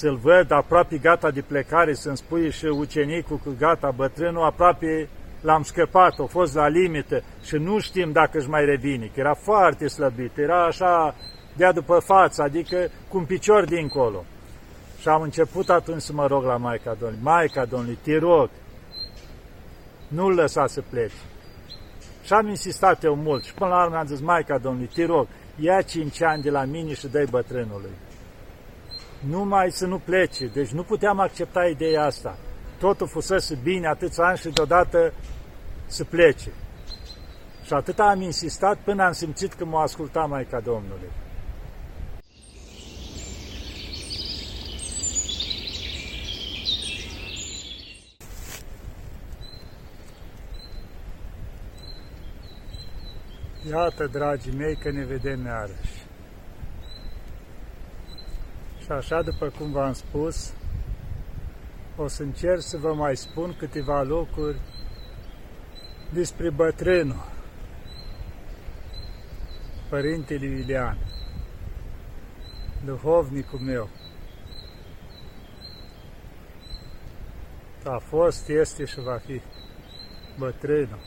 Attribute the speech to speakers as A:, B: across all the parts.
A: să-l văd aproape gata de plecare, să-mi spui și ucenicul că gata, bătrânul aproape l-am scăpat, a fost la limită și nu știm dacă își mai revine, că era foarte slăbit, era așa dea după față, adică cu un picior dincolo. Și am început atunci să mă rog la Maica Domnului, Maica Domnului, te rog, nu-l lăsa să plece. Și am insistat eu mult și până la urmă am zis, Maica Domnului, te rog, ia cinci ani de la mine și dai bătrânului. Numai să nu plece, deci nu puteam accepta ideea asta. Totul fusese bine atâția ani și deodată să plece. Și atât am insistat până am simțit că m-a ascultat Maica Domnului. Iată, dragii mei, că ne vedem iarăși. Și așa, după cum v-am spus, o să încerc să vă mai spun câteva lucruri despre bătrânul, Părintele Iulian, duhovnicul meu. A fost, este și va fi bătrânul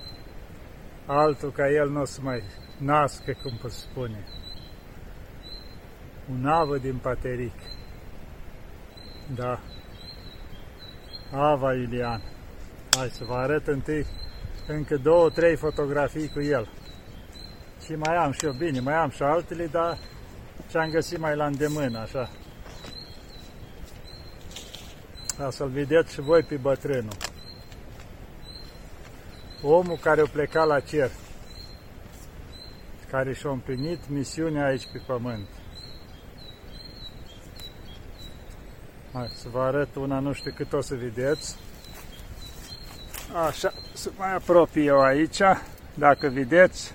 A: altul ca el nu o să mai nască, cum pot spune. Un avă din Pateric. Da. Ava Ilian. Hai să vă arăt întâi încă două, trei fotografii cu el. Și mai am și eu, bine, mai am și altele, dar ce-am găsit mai la îndemână, așa. Ca să-l vedeți și voi pe bătrânul omul care a plecat la cer, care și-a împlinit misiunea aici pe pământ. Hai să vă arăt una, nu știu cât o să vedeți. Așa, să mai apropii eu aici, dacă vedeți,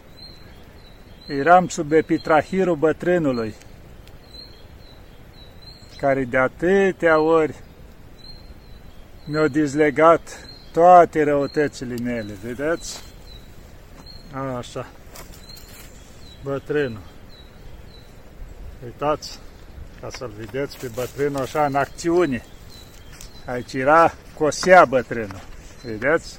A: eram sub epitrahirul bătrânului, care de atâtea ori mi-a dizlegat toate răutățile mele, vedeți? Așa. Bătrânul. Uitați, ca să-l vedeți pe bătrânul așa în acțiune. Aici era cosea bătrânul. Vedeți?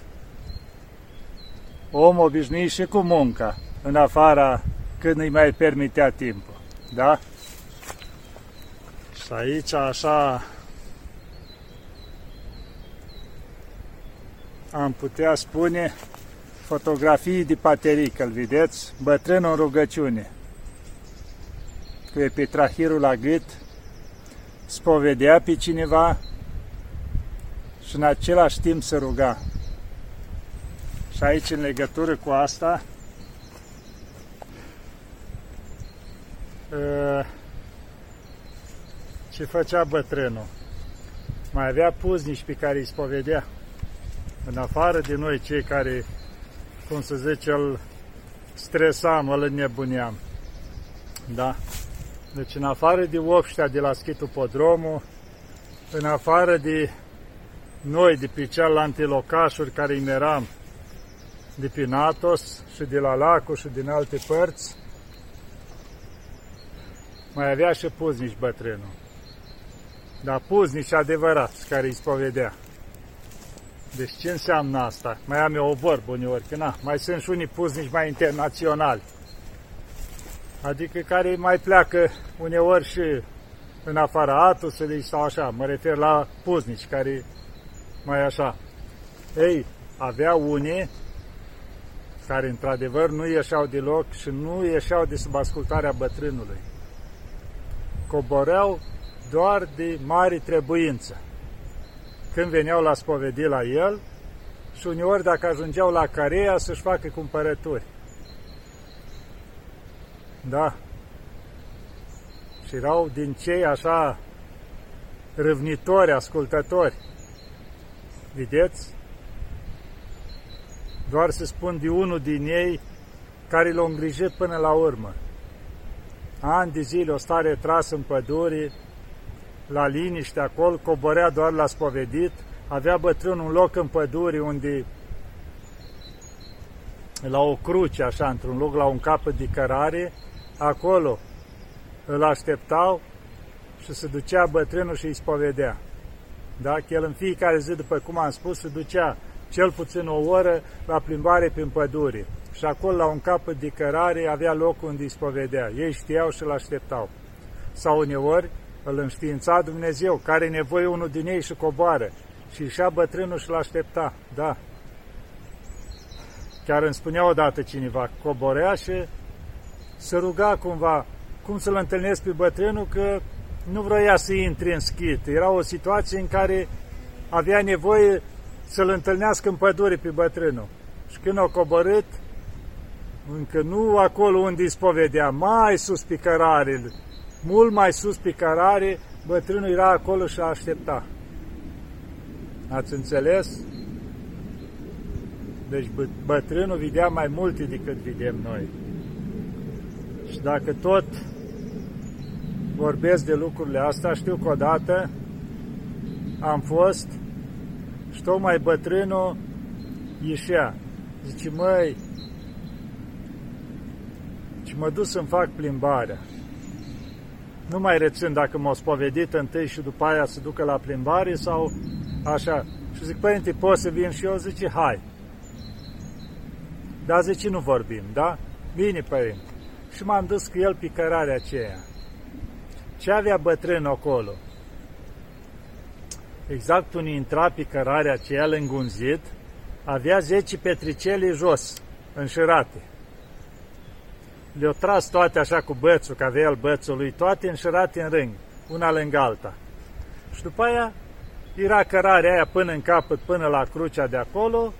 A: Om obișnuit și cu munca, în afara când îi mai permitea timpul. Da? Și aici așa am putea spune, fotografii de pateric, îl vedeți? Bătrân în rugăciune, cu epitrahirul la gât, spovedea pe cineva și în același timp se ruga. Și aici, în legătură cu asta, ă, ce făcea bătrânul? Mai avea puznici pe care îi spovedea în afară de noi cei care, cum să zice, îl stresam, îl înnebuneam. Da? Deci în afară de obștea de la Schitul Podromul, în afară de noi, de pe cealaltă locașuri care îi meram, de pe Natos și de la Lacu și din alte părți, mai avea și puznici bătrânul. Dar puznici adevărați care îi spovedea. Deci ce înseamnă asta? Mai am eu o vorbă uneori, că na, mai sunt și unii puznici mai internaționali. Adică care mai pleacă uneori și în afara atusului sau așa, mă refer la puznici care mai așa. Ei, avea unii care într-adevăr nu ieșeau deloc și nu ieșeau de sub ascultarea bătrânului. Coboreau doar de mari trebuință când veneau la spovedii la el și uneori dacă ajungeau la Carea să-și facă cumpărături. Da. Și erau din cei așa râvnitori, ascultători. Vedeți? Doar să spun de unul din ei care l-a îngrijit până la urmă. Ani de zile o stare tras în pădure, la liniște acolo, coborea doar la spovedit, avea bătrân un loc în pădure unde la o cruce, așa, într-un loc, la un capăt de cărare, acolo îl așteptau și se ducea bătrânul și îi spovedea. Da? Că el în fiecare zi, după cum am spus, se ducea cel puțin o oră la plimbare prin pădure. Și acolo, la un capăt de cărare, avea locul unde îi spovedea. Ei știau și îl așteptau. Sau uneori îl înștiința Dumnezeu, care e nevoie unul din ei și coboară. Și ieșea bătrânul și l aștepta. Da. Chiar îmi spunea odată cineva, coborea și se ruga cumva cum să-l întâlnesc pe bătrânul, că nu vroia să intre în schit. Era o situație în care avea nevoie să-l întâlnească în pădure pe bătrânul. Și când o coborât, încă nu acolo unde îi spovedea, mai sus pe cărare, mult mai sus pe cărare, bătrânul era acolo și aștepta. Ați înțeles? Deci bătrânul vedea mai multe decât vedem noi. Și dacă tot vorbesc de lucrurile astea, știu că odată am fost și tocmai bătrânul ieșea. Zice, măi, și mă duc să-mi fac plimbarea. Nu mai rețin dacă m-au spovedit întâi și după aia să ducă la plimbare sau așa. Și zic, părinte, poți să vin și eu? Zice, hai. Dar zice, nu vorbim, da? Bine, părinte. Și m-am dus cu el pe cărarea aceea. Ce avea bătrân acolo? Exact unii intra pe cărarea aceea lângă un zid, avea 10 petricele jos, înșirate. Le-au tras toate așa cu bățul, că avea el bățul lui, toate înșirate în rând, una lângă alta. Și după aia era cărarea aia până în capăt, până la crucea de acolo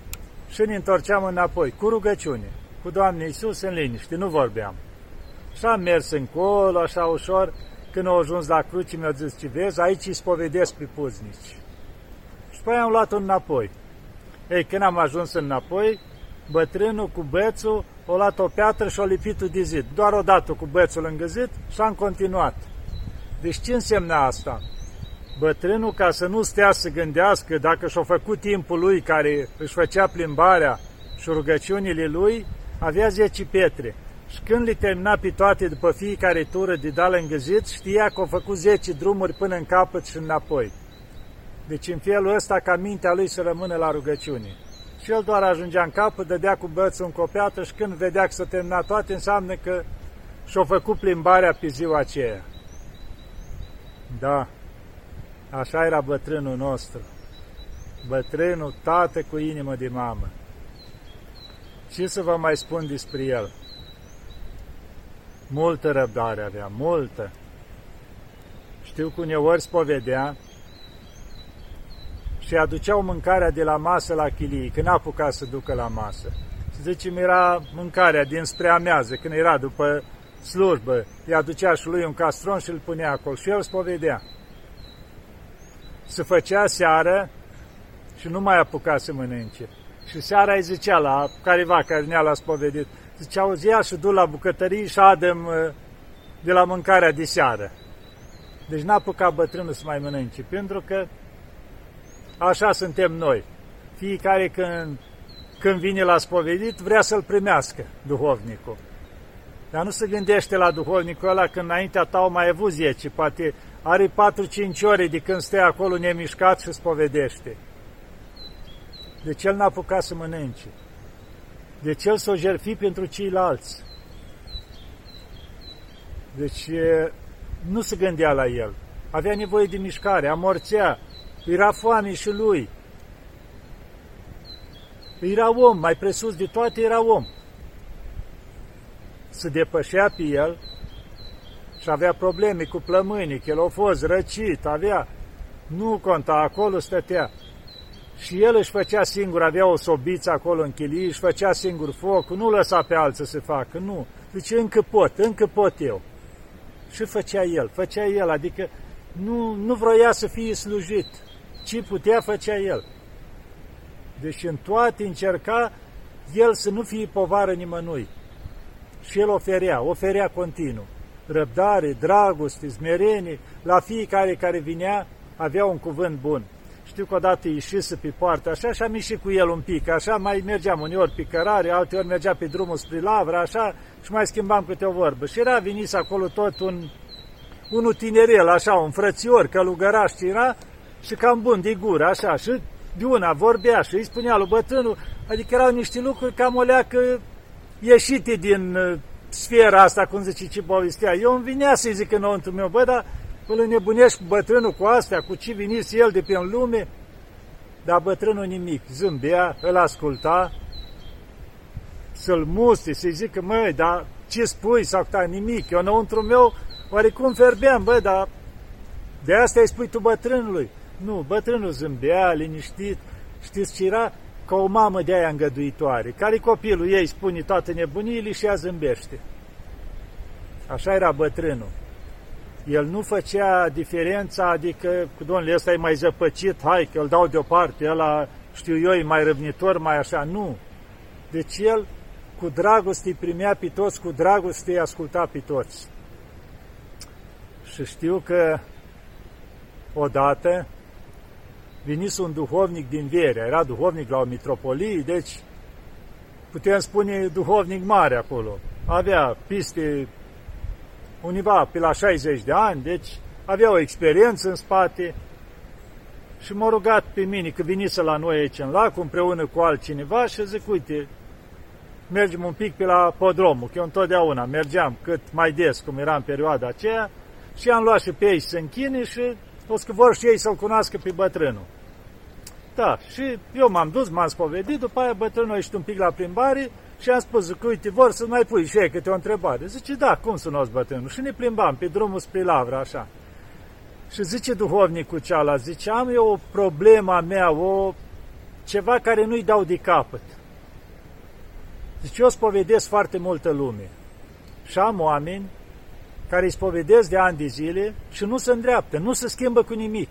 A: și ne întorceam înapoi, cu rugăciune, cu Doamne Iisus în liniște, nu vorbeam. Și am mers încolo, așa ușor, când au ajuns la cruce, mi-au zis, ce vezi, aici îi spovedesc pe puznici. Și după aia am luat-o înapoi. Ei, când am ajuns înapoi, bătrânul cu bățul o luat o piatră și o lipit de zid. Doar o dată cu bățul lângă zid și am continuat. Deci ce însemna asta? Bătrânul, ca să nu stea să gândească dacă și-a făcut timpul lui care își făcea plimbarea și rugăciunile lui, avea 10 pietre. Și când le termina pe toate după fiecare tură de da lângă zid, știa că a făcut 10 drumuri până în capăt și înapoi. Deci în felul ăsta ca mintea lui să rămână la rugăciune. Și el doar ajungea în capăt, dădea cu bățul în copiată și când vedea că s-a terminat toate, înseamnă că și-a făcut plimbarea pe ziua aceea. Da, așa era bătrânul nostru. Bătrânul, tată cu inimă de mamă. Ce să vă mai spun despre el? Multă răbdare avea, multă. Știu că uneori spovedea și aduceau mâncarea de la masă la chilii, când apuca să ducă la masă. Și zice, mi era mâncarea dinspre amează, când era după slujbă, îi aducea și lui un castron și îl punea acolo și el spovedea. Se făcea seară și nu mai apuca să mănânce. Și seara îi zicea la careva care ne-a la spovedit, zicea, auzi, ia și du la bucătărie și adem uh, de la mâncarea de seară. Deci n-a apucat bătrânul să mai mănânce, pentru că Așa suntem noi. Fiecare când, când vine la spovedit vrea să-l primească duhovnicul. Dar nu se gândește la duhovnicul ăla când înaintea ta au mai avut 10, poate are 4-5 ore de când stă acolo nemișcat și spovedește. Deci el n-a apucat să mănânce. Deci el s-o jerfi pentru ceilalți. Deci nu se gândea la el. Avea nevoie de mișcare, amorțea, era foame și lui. Era om, mai presus de toate era om. Se depășea pe el și avea probleme cu plămânii, că el a fost răcit, avea... Nu conta, acolo stătea. Și el își făcea singur, avea o sobiță acolo în chilie, își făcea singur foc, nu lăsa pe alții să facă, nu. Zice, încă pot, încă pot eu. Și făcea el, făcea el, adică nu, nu vroia să fie slujit ce putea făcea el. Deci în toate încerca el să nu fie povară nimănui. Și el oferea, oferea continuu. Răbdare, dragoste, smerenie, la fiecare care vinea avea un cuvânt bun. Știu că odată ieșise pe poartă așa și am ieșit cu el un pic, așa mai mergeam uneori pe cărare, alteori mergea pe drumul spre Lavra, așa, și mai schimbam câte o vorbă. Și era venit acolo tot un, unul tinerel, așa, un frățior, călugăraș era și cam bun de gură, așa, și de una vorbea și îi spunea lui bătrânul, adică erau niște lucruri cam o leacă ieșite din uh, sfera asta, cum zice ce povestea. Eu îmi vinea să-i zic înăuntru meu, bă, dar îl înnebunești bătrânul cu astea, cu ce vinis el de pe în lume, dar bătrânul nimic, zâmbea, îl asculta, să-l muste, să-i zică, măi, dar ce spui sau ta nimic, eu înăuntru meu oarecum ferbeam, bă, dar de asta îi spui tu bătrânului. Nu, bătrânul zâmbea, liniștit, știți ce era? Ca o mamă de aia îngăduitoare, care copilul ei spune toate nebuniile și ea zâmbește. Așa era bătrânul. El nu făcea diferența, adică, domnule, ăsta e mai zăpăcit, hai că îl dau deoparte, ăla, știu eu, e mai răvnitor, mai așa. Nu. Deci el cu dragoste îi primea pe toți, cu dragoste îi asculta pe toți. Și știu că odată venis un duhovnic din Vierea, era duhovnic la o mitropolie, deci putem spune duhovnic mare acolo. Avea piste univa pe la 60 de ani, deci avea o experiență în spate și m-a rugat pe mine că veniți la noi aici în lac împreună cu altcineva și zic, uite, mergem un pic pe la podromul, că eu întotdeauna mergeam cât mai des, cum era în perioada aceea, și am luat și pe ei să închine și o să vor și ei să-l cunoască pe bătrânul. Da, și eu m-am dus, m-am spovedit, după aia bătrânul a ieșit un pic la plimbare și am spus că, uite, vor să mai pui și ei câte o întrebare. Zice, da, cum să bătrânul? Și ne plimbam pe drumul spre Lavra, așa. Și zice duhovnicul ceala, zice, am eu o problemă a mea, o ceva care nu-i dau de capăt. Zice, eu spovedesc foarte multă lume. Și am oameni care îi spovedesc de ani de zile și nu se îndreaptă, nu se schimbă cu nimic.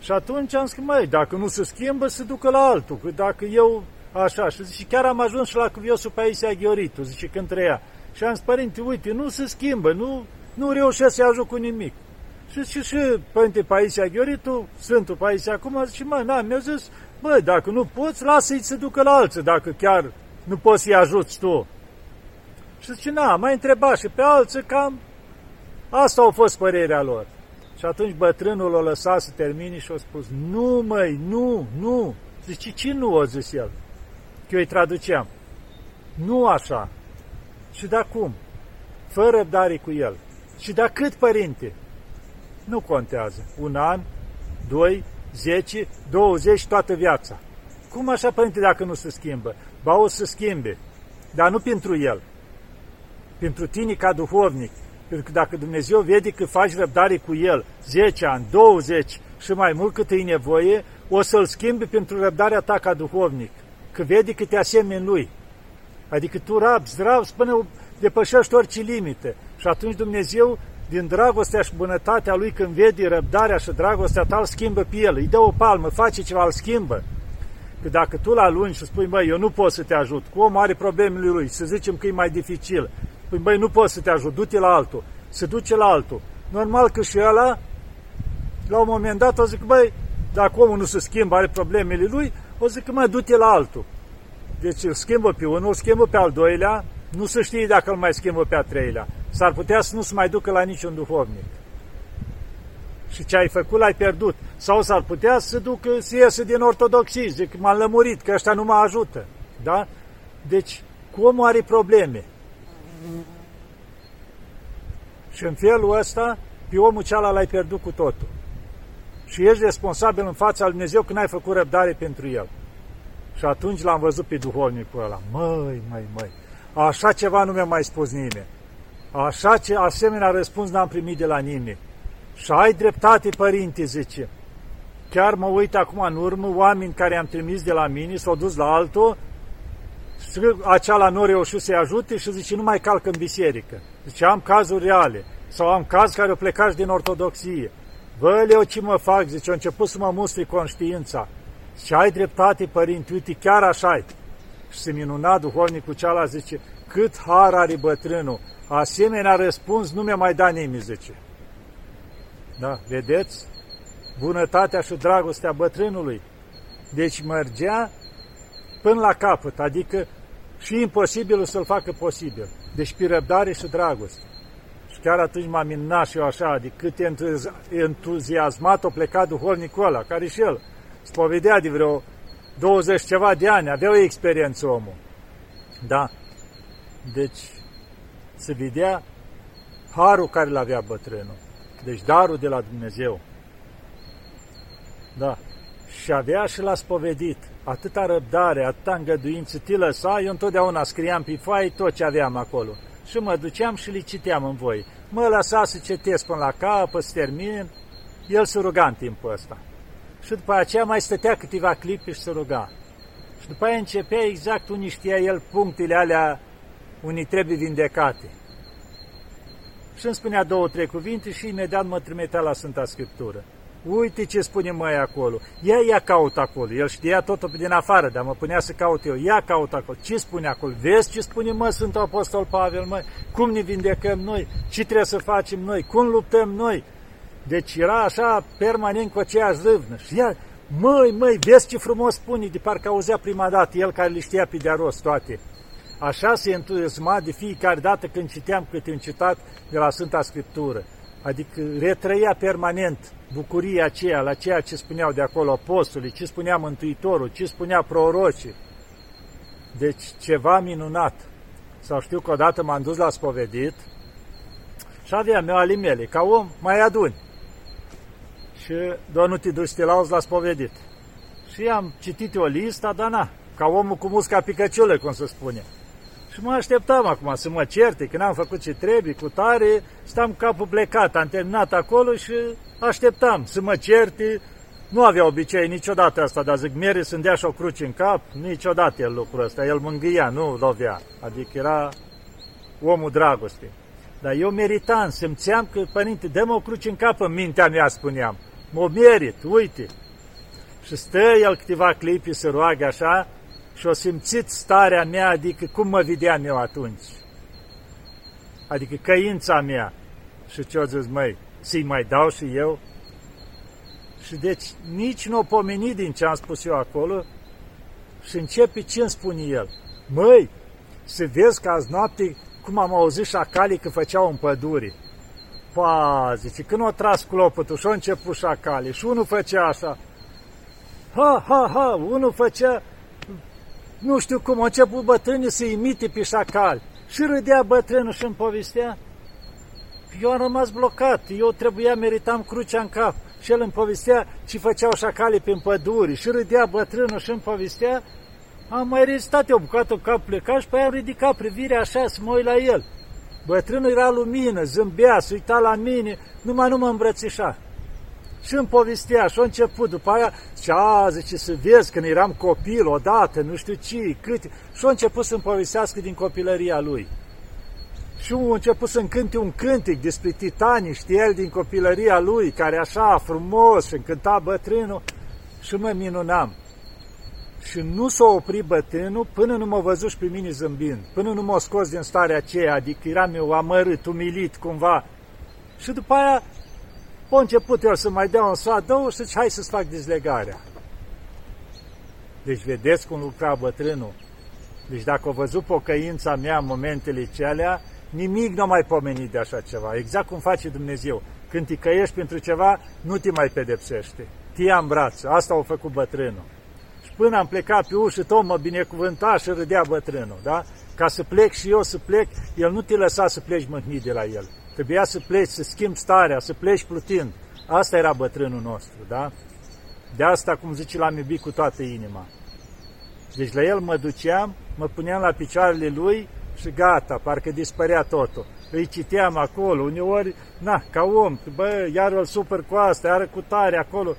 A: Și atunci am zis, măi, dacă nu se schimbă, se ducă la altul, că dacă eu așa, și zice, chiar am ajuns și la cuviosul pe Aisia Gheoritu, zice, când trăia. Și am zis, părinte, uite, nu se schimbă, nu, nu reușesc să ajung cu nimic. Și, și, și Părinte Paisia Gheoritu, Sfântul Paisia acum, zice, mă, na, mi-a zis, bă, dacă nu poți, lasă-i să ducă la alții, dacă chiar nu poți să-i ajuți tu. Și zice, na, mai întreba și pe alții cam asta a fost părerea lor. Și atunci bătrânul o lăsat să termine și a spus, nu măi, nu, nu. Zice, ce nu, o zis el. Că eu îi traduceam. Nu așa. Și da cum? Fără răbdare cu el. Și da cât, părinte? Nu contează. Un an, doi, zece, douăzeci, toată viața. Cum așa, părinte, dacă nu se schimbă? Ba o să schimbe, dar nu pentru el. Pentru tine ca duhovnic. Pentru că dacă Dumnezeu vede că faci răbdare cu el 10 ani, 20 și mai mult cât e nevoie, o să-l schimbi pentru răbdarea ta ca duhovnic. Că vede că te asemeni lui. Adică tu rabzi, rabzi până depășești orice limite. Și atunci Dumnezeu, din dragostea și bunătatea lui, când vede răbdarea și dragostea ta, îl schimbă pe el. Îi dă o palmă, face ceva, îl schimbă. Că dacă tu la luni și spui, măi, eu nu pot să te ajut, cu omul are problemele lui, să zicem că e mai dificil, păi, băi, nu pot să te ajut, du-te la altul, se duce la altul. Normal că și ăla, la un moment dat, o zic, băi, dacă omul nu se schimbă, are problemele lui, o zic, mai du-te la altul. Deci îl schimbă pe unul, îl schimbă pe al doilea, nu se știe dacă îl mai schimbă pe a treilea. S-ar putea să nu se mai ducă la niciun duhovnic și ce ai făcut l-ai pierdut. Sau s-ar putea să ducă, să iese din ortodoxie, zic, m-am lămurit, că ăștia nu mă ajută. Da? Deci, cu omul are probleme. Și în felul ăsta, pe omul cealaltă l-ai pierdut cu totul. Și ești responsabil în fața lui Dumnezeu când ai făcut răbdare pentru el. Și atunci l-am văzut pe duhovnicul ăla. Măi, măi, măi, așa ceva nu mi-a mai spus nimeni. Așa ce asemenea răspuns n-am primit de la nimeni. Și ai dreptate, părinte, zice. Chiar mă uit acum în urmă, oameni care am trimis de la mine s-au dus la altul, și acela nu a reușit să-i ajute și zice, nu mai calcă în biserică. Zice, am cazuri reale. Sau am caz care au plecat din ortodoxie. Vă, Leo, ce mă fac? Zice, au început să mă mustri conștiința. Și ai dreptate, părinte, uite, chiar așa -i. Și se minuna duhovnicul ceala, zice, cât har are bătrânul. Asemenea răspuns nu mi-a mai dat nimeni, zice. Da, vedeți? Bunătatea și dragostea bătrânului. Deci mergea până la capăt, adică și imposibilul să-l facă posibil. Deci pe răbdare și dragoste. Și chiar atunci m-am minunat și eu așa, de cât entuziasmat o plecat duhovnicul ăla, care și el spovedea de vreo 20 ceva de ani, avea o experiență omul. Da. Deci, se vedea harul care l avea bătrânul. Deci darul de la Dumnezeu. Da. Și avea și l-a spovedit. Atâta răbdare, atâta îngăduință, ti lăsa, eu întotdeauna scriam pe foaie tot ce aveam acolo. Și mă duceam și le citeam în voi. Mă lăsa să citesc până la capă, să termin. El se ruga în timpul ăsta. Și după aceea mai stătea câteva clipe și se ruga. Și după aia începea exact unii știa el punctele alea unii trebuie vindecate. Și îmi spunea două, trei cuvinte și imediat mă trimitea la Sfânta Scriptură. Uite ce spune mai acolo. Ia, ia caut acolo. El știa totul din afară, dar mă punea să caut eu. Ia caut acolo. Ce spune acolo? Vezi ce spune, mă, Sfântul Apostol Pavel, măi? Cum ne vindecăm noi? Ce trebuie să facem noi? Cum luptăm noi? Deci era așa permanent cu aceeași râvnă. Și ia, măi, măi, vezi ce frumos spune, de parcă auzea prima dată, el care le știa pe de rost toate. Așa se entuziasma de fiecare dată când citeam câte un citat de la Sfânta Scriptură. Adică retrăia permanent bucuria aceea la ceea ce spuneau de acolo apostolii, ce spunea Mântuitorul, ce spunea prorocii. Deci ceva minunat. Sau știu că odată m-am dus la spovedit și aveam eu ale mele, ca om, mai aduni. Și doar nu te duci să te lauzi la spovedit. Și am citit o listă, dar na, ca omul cu musca picăciulă, cum se spune. Și mă așteptam acum să mă certe, când am făcut ce trebuie, cu tare, stam capul plecat, am terminat acolo și așteptam să mă certe. Nu avea obicei niciodată asta, dar zic, mere să dea și o cruce în cap, niciodată el lucrul ăsta, el mângâia, nu lovea. Adică era omul dragostei. Dar eu meritam, simțeam că, părinte, dăm o cruce în cap în mintea mea, spuneam. Mă merit, uite. Și stă el câteva clipi să roagă așa, și o simțit starea mea, adică cum mă vedeam eu atunci. Adică căința mea. Și ce-o zis, măi, să-i mai dau și eu? Și deci nici nu o pomeni din ce am spus eu acolo și începe ce îmi spune el. Măi, să vezi că azi noapte, cum am auzit șacalii că făceau în pădure. Pa, zice, când o tras clopotul și-o început șacalii și unul făcea așa. Ha, ha, ha, unul făcea nu știu cum, a început bătrânii să imite pe șacal. Și râdea bătrânul și îmi povestea. Eu am rămas blocat, eu trebuia, meritam crucea în cap. Și el îmi povestea ce făceau șacale prin păduri. Și râdea bătrânul și îmi povestea. Am mai rezistat eu bucată cu cap plecat și pe aia am ridicat privirea așa să mă uit la el. Bătrânul era lumină, zâmbea, se uita la mine, numai nu mă îmbrățișa și îmi povestea și a început după aia, și a, zice, să vezi, când eram copil odată, nu știu ce, cât, și a început să-mi povestească din copilăria lui. Și a început să-mi cânte un cântec despre titanii, știe el din copilăria lui, care așa frumos și încânta bătrânul și mă minunam. Și nu s-a oprit bătrânul până nu m-a văzut și pe mine zâmbind, până nu m-a scos din starea aceea, adică eram eu amărât, umilit cumva. Și după aia a început el să mai dea un sfat, două și zice, hai să-ți fac dezlegarea. Deci vedeți cum lucra bătrânul. Deci dacă a văzut pocăința mea în momentele celea, nimic nu mai pomenit de așa ceva. Exact cum face Dumnezeu. Când te căiești pentru ceva, nu te mai pedepsește. Te ia în braț. Asta a făcut bătrânul. Și până am plecat pe ușă, tot mă binecuvânta și râdea bătrânul. Da? Ca să plec și eu să plec, el nu te lăsa să pleci mâhnit de la el. Trebuia să pleci, să schimbi starea, să pleci plutind. Asta era bătrânul nostru, da? De asta, cum zice, l-am iubit cu toată inima. Deci la el mă duceam, mă puneam la picioarele lui și gata, parcă dispărea totul. Îi citeam acolo, uneori, na, ca om, bă, iar îl super cu asta, iar cu tare acolo,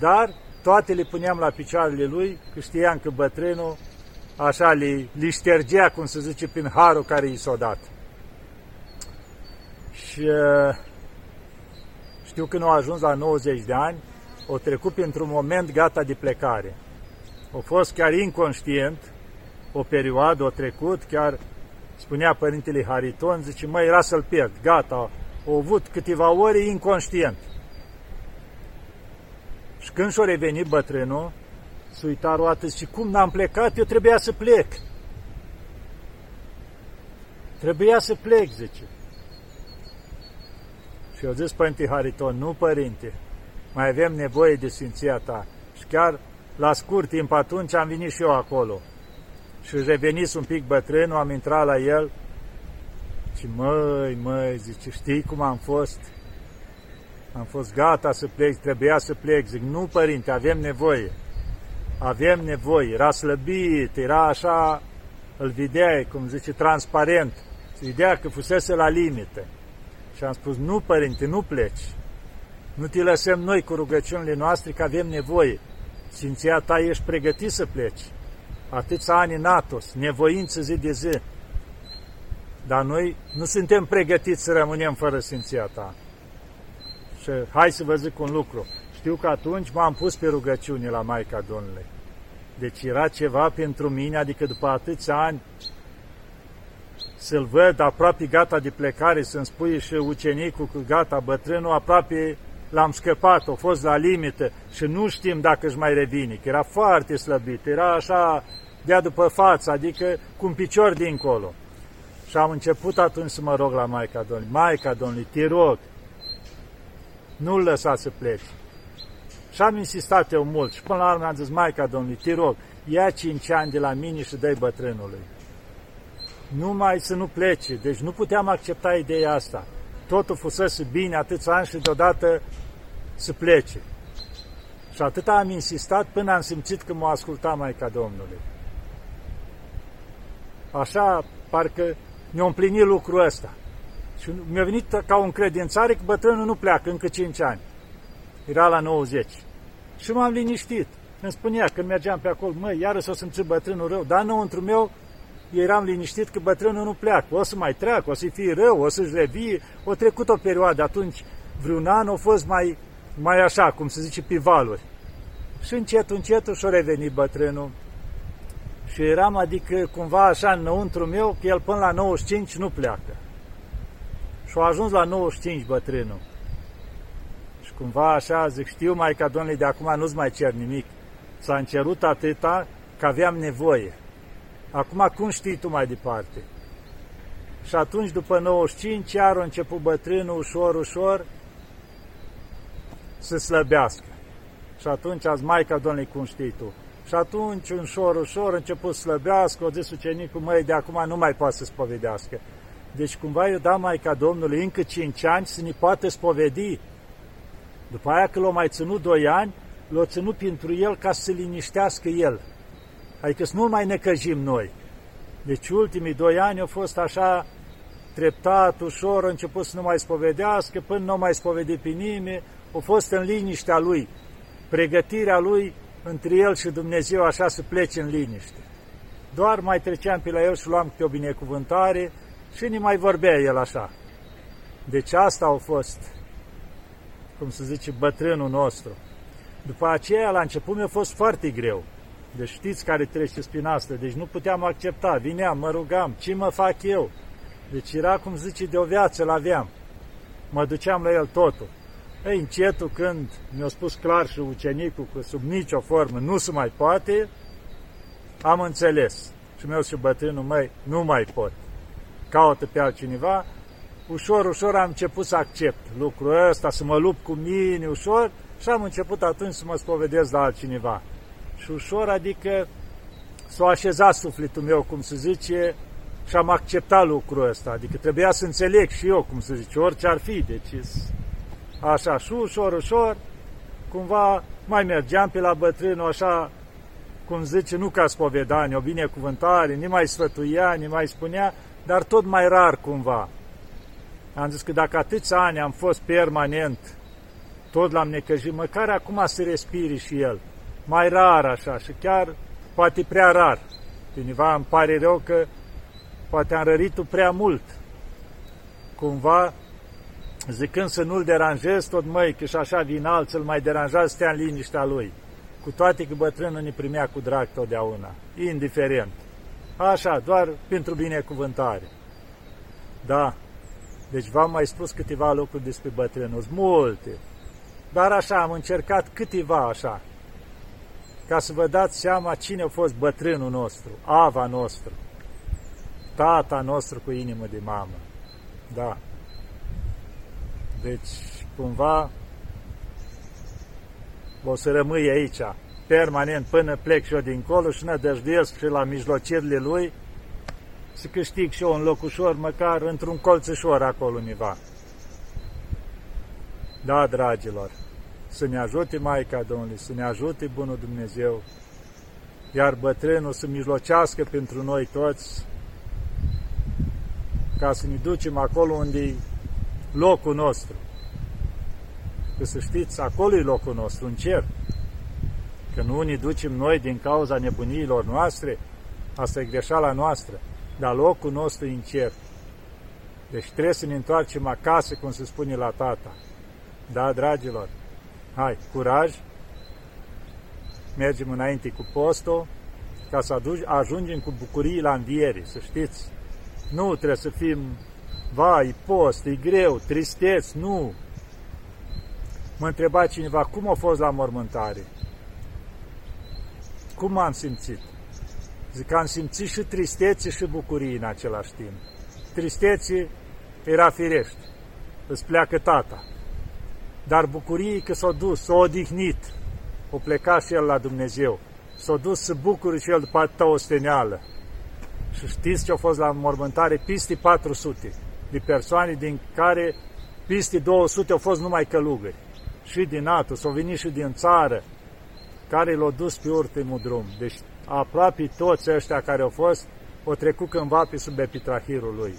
A: dar toate le puneam la picioarele lui, că știam că bătrânul așa le, le ștergea, cum se zice, prin harul care i s-a dat. Și uh, știu că nu a ajuns la 90 de ani, o trecut printr-un moment gata de plecare. A fost chiar inconștient, o perioadă, o trecut, chiar spunea Părintele Hariton, zice, mă, era să-l pierd, gata, a avut câteva ore inconștient. Și când și-a revenit bătrânul, s-a uitat roată, zice, cum n-am plecat, eu trebuia să plec. Trebuia să plec, zice. Și eu zis Părinte Hariton, nu părinte, mai avem nevoie de Sfinția ta. Și chiar la scurt timp atunci am venit și eu acolo. Și revenis un pic bătrânul, am intrat la el și măi, măi, zice, știi cum am fost? Am fost gata să plec, trebuia să plec. Zic, nu, părinte, avem nevoie. Avem nevoie. Era slăbit, era așa, îl vedeai, cum zice, transparent. Se vedea că fusese la limită. Și am spus, nu, părinte, nu pleci. Nu te lăsăm noi cu rugăciunile noastre, că avem nevoie. Sfinția ta ești pregătit să pleci. Atâția ani în Atos, nevoință zi de zi. Dar noi nu suntem pregătiți să rămânem fără Sfinția ta. Și hai să vă zic un lucru. Știu că atunci m-am pus pe rugăciune la Maica Domnului. Deci era ceva pentru mine, adică după atâția ani să-l văd aproape gata de plecare, să-mi spui și ucenicul că gata, bătrânul aproape l-am scăpat, a fost la limită și nu știm dacă își mai revine, că era foarte slăbit, era așa de după față, adică cu un picior dincolo. Și am început atunci să mă rog la Maica Domnului, Maica Domnului, te rog, nu-l lăsa să pleci. Și am insistat eu mult și până la urmă am zis, Maica Domnului, te rog, ia cinci ani de la mine și dai bătrânului. Numai să nu plece. Deci nu puteam accepta ideea asta. Totul fusese bine atâția ani și deodată să plece. Și atât am insistat până am simțit că m-a ascultat Maica Domnului. Așa, parcă mi-a împlinit lucrul ăsta. Și mi-a venit ca o încredințare că bătrânul nu pleacă încă 5 ani. Era la 90. Și m-am liniștit. Îmi spunea când mergeam pe acolo, măi, iară s-o simți bătrânul rău. Dar înăuntru meu eram liniștit că bătrânul nu pleacă. O să mai treacă, o să fie rău, o să-și revie. O trecut o perioadă atunci, vreun an, a fost mai, mai așa, cum se zice, pe valuri. Și încet, încet și-a revenit bătrânul. Și eram, adică, cumva așa înăuntru meu, că el până la 95 nu pleacă. Și a ajuns la 95 bătrânul. Și cumva așa, zic, știu, Maica Domnului, de acum nu-ți mai cer nimic. S-a încerut atâta că aveam nevoie. Acum cum știi tu mai departe? Și atunci, după 95, iar a început bătrânul ușor, ușor să slăbească. Și atunci azi Maica Domnului, cum știi tu? Și atunci, ușor, ușor, a început să slăbească, o zis ucenicul, măi, de acum nu mai poate să spovedească. Deci cumva eu dau Maica Domnului încă 5 ani să ne poate spovedi. După aia că l-a mai ținut 2 ani, l-a ținut pentru el ca să se liniștească el. Adică să nu mai necăjim noi. Deci ultimii doi ani au fost așa treptat, ușor, a început să nu mai spovedească, până nu mai spovedi pe nimeni, a fost în liniștea lui, pregătirea lui între el și Dumnezeu așa să plece în liniște. Doar mai treceam pe la el și luam câte o binecuvântare și nu mai vorbea el așa. Deci asta a fost, cum se zice, bătrânul nostru. După aceea, la început mi-a fost foarte greu. Deci știți care trece spin asta, deci nu puteam accepta, vineam, mă rugam, ce mă fac eu? Deci era, cum zice, de o viață l-aveam. Mă duceam la el totul. Ei, încetul când mi-a spus clar și ucenicul că sub nicio formă nu se mai poate, am înțeles. Și mi-a și bătrânul, măi, nu mai pot. Caută pe altcineva. Ușor, ușor am început să accept lucrul ăsta, să mă lupt cu mine, ușor, și am început atunci să mă spovedesc la altcineva. Și ușor, adică s-a așezat sufletul meu, cum se zice, și am acceptat lucrul ăsta. Adică trebuia să înțeleg și eu, cum se zice, orice ar fi. Deci, așa, și ușor, ușor, cumva mai mergeam pe la bătrânul, așa, cum zice, nu ca spovedanie, o binecuvântare, ni mai sfătuia, ni mai spunea, dar tot mai rar cumva. Am zis că dacă atâția ani am fost permanent, tot l-am necăjit, măcar acum să respiri și el mai rar așa și chiar poate prea rar. Cineva îmi pare rău că poate am rărit prea mult. Cumva, zicând să nu-l deranjez, tot măi, că și așa vin alții, îl mai deranja să stea în liniștea lui. Cu toate că bătrânul ne primea cu drag totdeauna, indiferent. Așa, doar pentru binecuvântare. Da, deci v-am mai spus câteva lucruri despre bătrânul, multe. Dar așa, am încercat câteva așa, ca să vă dați seama cine a fost bătrânul nostru, ava nostru, tata nostru cu inimă de mamă. Da. Deci, cumva, o să rămâi aici, permanent, până plec și eu dincolo și nădăjduiesc și la mijlocirile lui să câștig și eu un loc ușor, măcar într-un colțușor acolo univa. Da, dragilor, să ne ajute Maica Domnului, să ne ajute Bunul Dumnezeu, iar bătrânul să mijlocească pentru noi toți, ca să ne ducem acolo unde e locul nostru. Că să știți, acolo e locul nostru, în cer. Că nu ne ducem noi din cauza nebuniilor noastre, asta e greșeala noastră, dar locul nostru e în cer. Deci trebuie să ne întoarcem acasă, cum se spune la tata. Da, dragilor? Hai, curaj! Mergem înainte cu postul, ca să ajungem cu bucurii la înviere, să știți. Nu trebuie să fim, vai, post, e greu, tristeți, nu. Mă întreba cineva, cum a fost la mormântare? Cum am simțit? Zic că am simțit și tristețe și bucurie în același timp. Tristețe era firește, îți pleacă tata. Dar bucurie că s-a dus, s-a odihnit, o pleca și el la Dumnezeu. S-a dus să bucuri și el după atâta osteneală. Și știți ce a fost la mormântare? Piste 400 de persoane, din care piste 200 au fost numai călugări. Și din Atos, s-au venit și din țară, care l-au dus pe ultimul drum. Deci aproape toți ăștia care au fost, au trecut cândva pe sub epitrahirul lui.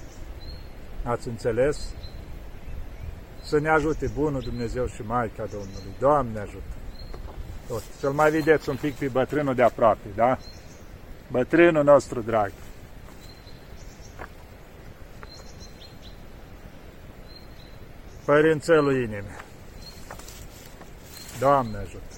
A: Ați înțeles? Să ne ajute Bunul Dumnezeu și Maica Domnului. Doamne ajută! Tot. Să-l mai vedeți un pic pe bătrânul de aproape, da? Bătrânul nostru drag. Părințelul inimii. Doamne ajută!